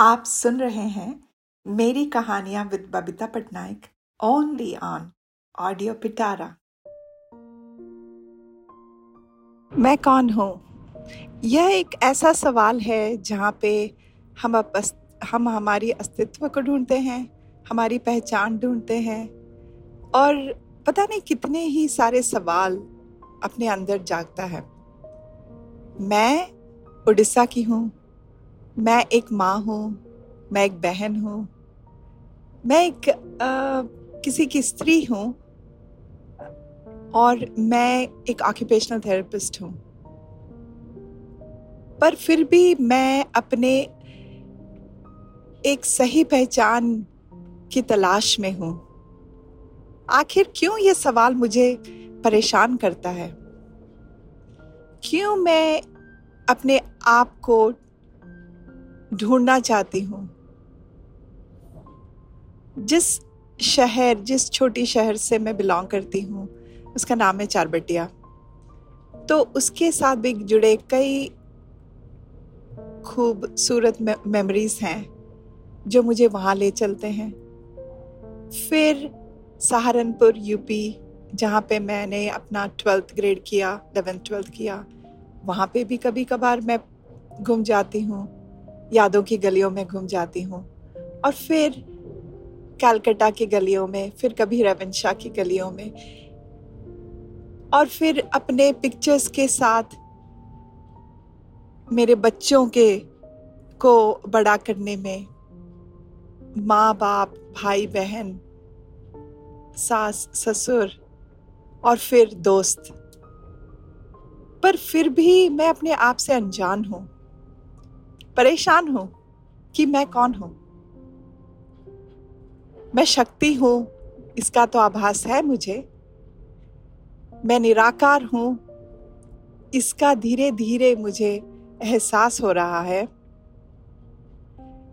आप सुन रहे हैं मेरी कहानियाँ with Babita Patnaik only on audio Pitara मैं कौन हूँ? यह एक ऐसा सवाल है जहाँ पे हम अपस, हम हमारी अस्तित्व को ढूंढते हैं हमारी पहचान ढूंढते हैं और पता नहीं कितने ही सारे सवाल अपने अंदर जागता है। मैं उड़ीसा की हूँ। मैं एक माँ हूँ मैं एक बहन हूँ मैं एक आ, किसी की स्त्री हूँ और मैं एक ऑक्यूपेशनल थेरेपिस्ट हूँ। पर फिर भी मैं अपने एक सही पहचान की तलाश में हूँ। आखिर क्यों ये सवाल मुझे परेशान करता है? क्यों मैं अपने आप को ढूंढना चाहती हूँ। जिस शहर, जिस छोटी शहर से मैं बिलोंग करती हूँ, उसका नाम है चारबटिया। तो उसके साथ भी जुड़े कई खूबसूरत मेमोरीज हैं, जो मुझे वहाँ ले चलते हैं। फिर सहारनपुर यूपी जहाँ पे मैंने अपना ट्वेल्थ ग्रेड किया इलेवेंथ ट्वेल्थ किया, वहाँ पे भी कभी कभार मैं घूम जाती हूँ। यादों की गलियों में घूम जाती हूँ। और फिर कैलकटा की गलियों में, फिर कभी रेवनशाह की गलियों में। और फिर अपने पिक्चर्स के साथ मेरे बच्चों के को बड़ा करने में माँ बाप, भाई बहन, सास, ससुर और फिर दोस्त। पर फिर भी मैं अपने आप से अनजान हूँ। परेशान हूँ कि मैं कौन हूँ। मैं शक्ति हूँ, इसका तो आभास है मुझे। मैं निराकार हूँ, इसका धीरे धीरे मुझे एहसास हो रहा है।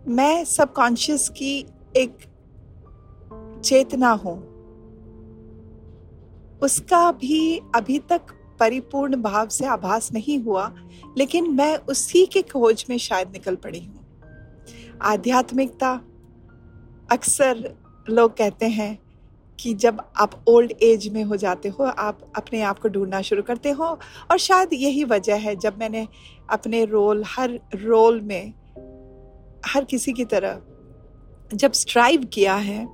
मैं सबकॉन्शियस की एक चेतना हूँ। उसका भी अभी तक परिपूर्ण भाव से आभास नहीं हुआ, लेकिन मैं उसी के खोज में शायद निकल पड़ी हूँ। आध्यात्मिकता, अक्सर लोग कहते हैं कि जब आप ओल्ड एज में हो जाते हो, आप अपने आप को ढूंढना शुरू करते हो, और शायद यही वजह है, जब मैंने अपने रोल, हर रोल में, हर किसी की तरह जब स्ट्राइव किया है,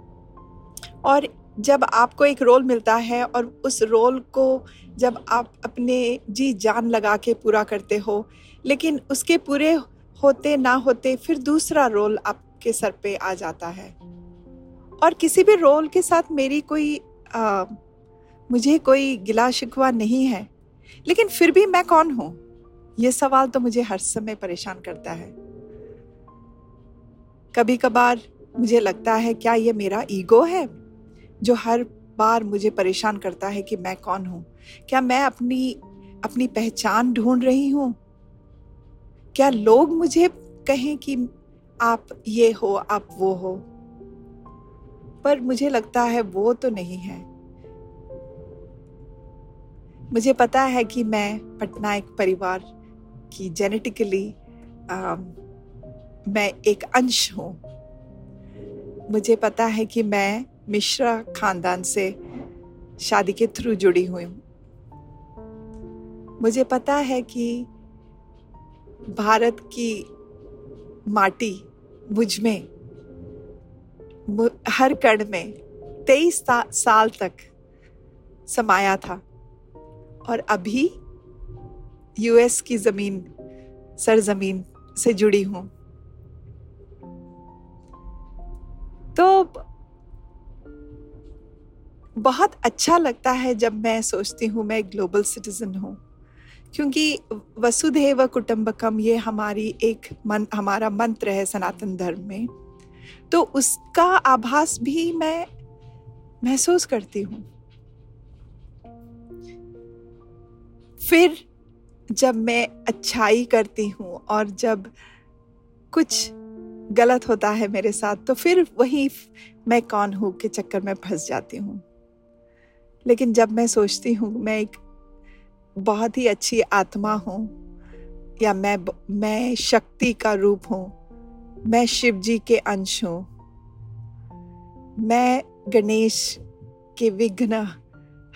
और जब आपको एक रोल मिलता है और उस रोल को जब आप अपने जी जान लगा के पूरा करते हो लेकिन उसके पूरे होते ना होते फिर दूसरा रोल आपके सर पे आ जाता है। और किसी भी रोल के साथ मेरी कोई आ, मुझे कोई गिला शिकवा नहीं है लेकिन फिर भी मैं कौन हूँ? ये सवाल तो मुझे हर समय परेशान करता है। कभी कभार मुझे लगता है क्या ये मेरा ईगो है? जो हर बार मुझे परेशान करता है कि मैं कौन हूँ? क्या मैं अपनी अपनी पहचान ढूंढ रही हूँ? क्या लोग मुझे कहें कि आप ये हो, आप वो हो? पर मुझे लगता है वो तो नहीं है। मुझे पता है कि मैं पटनायक परिवार की जेनेटिकली मैं एक अंश हूँ। मुझे पता है कि मैं मिश्रा खानदान से शादी के थ्रू जुड़ी हुई। हूँ मुझे पता है कि भारत की माटी मुझमें हर कण में तेईस साल तक समाया था। और अभी यूएस की ज़मीन, सरजमीन से जुड़ी हूँ। तो बहुत अच्छा लगता है जब मैं सोचती हूँ मैं ग्लोबल सिटीजन हूँ। क्योंकि वसुधैव कुटुंबकम ये हमारी एक मन, हमारा मंत्र है सनातन धर्म में। तो उसका आभास भी मैं महसूस करती हूँ। फिर जब मैं अच्छाई करती हूँ और जब कुछ गलत होता है मेरे साथ तो फिर वही मैं कौन हूँ के चक्कर में फंस जाती हूँ। लेकिन जब मैं सोचती हूँ, मैं एक बहुत ही अच्छी आत्मा हूँ, या मैं मैं शक्ति का रूप हूँ, मैं शिव जी के अंश हूँ, मैं गणेश के विघ्न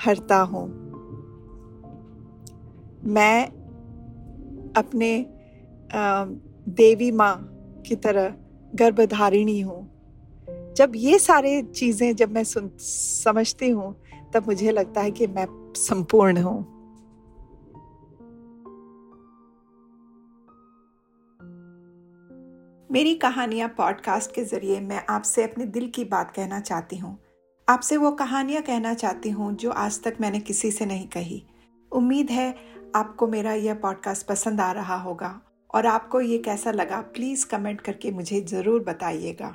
हरता हूँ, मैं अपने देवी माँ की तरह गर्भधारिणी हूँ जब ये सारे चीज़ें जब मैं सुन, समझती हूँ, तब मुझे लगता है कि मैं संपूर्ण हूँ। मेरी कहानियाँ पॉडकास्ट के ज़रिए मैं आपसे अपने दिल की बात कहना चाहती हूँ। आपसे वो कहानियाँ कहना चाहती हूँ जो आज तक मैंने किसी से नहीं कही। उम्मीद है आपको मेरा यह पॉडकास्ट पसंद आ रहा होगा और आपको ये कैसा लगा प्लीज़ कमेंट करके मुझे ज़रूर बताइएगा।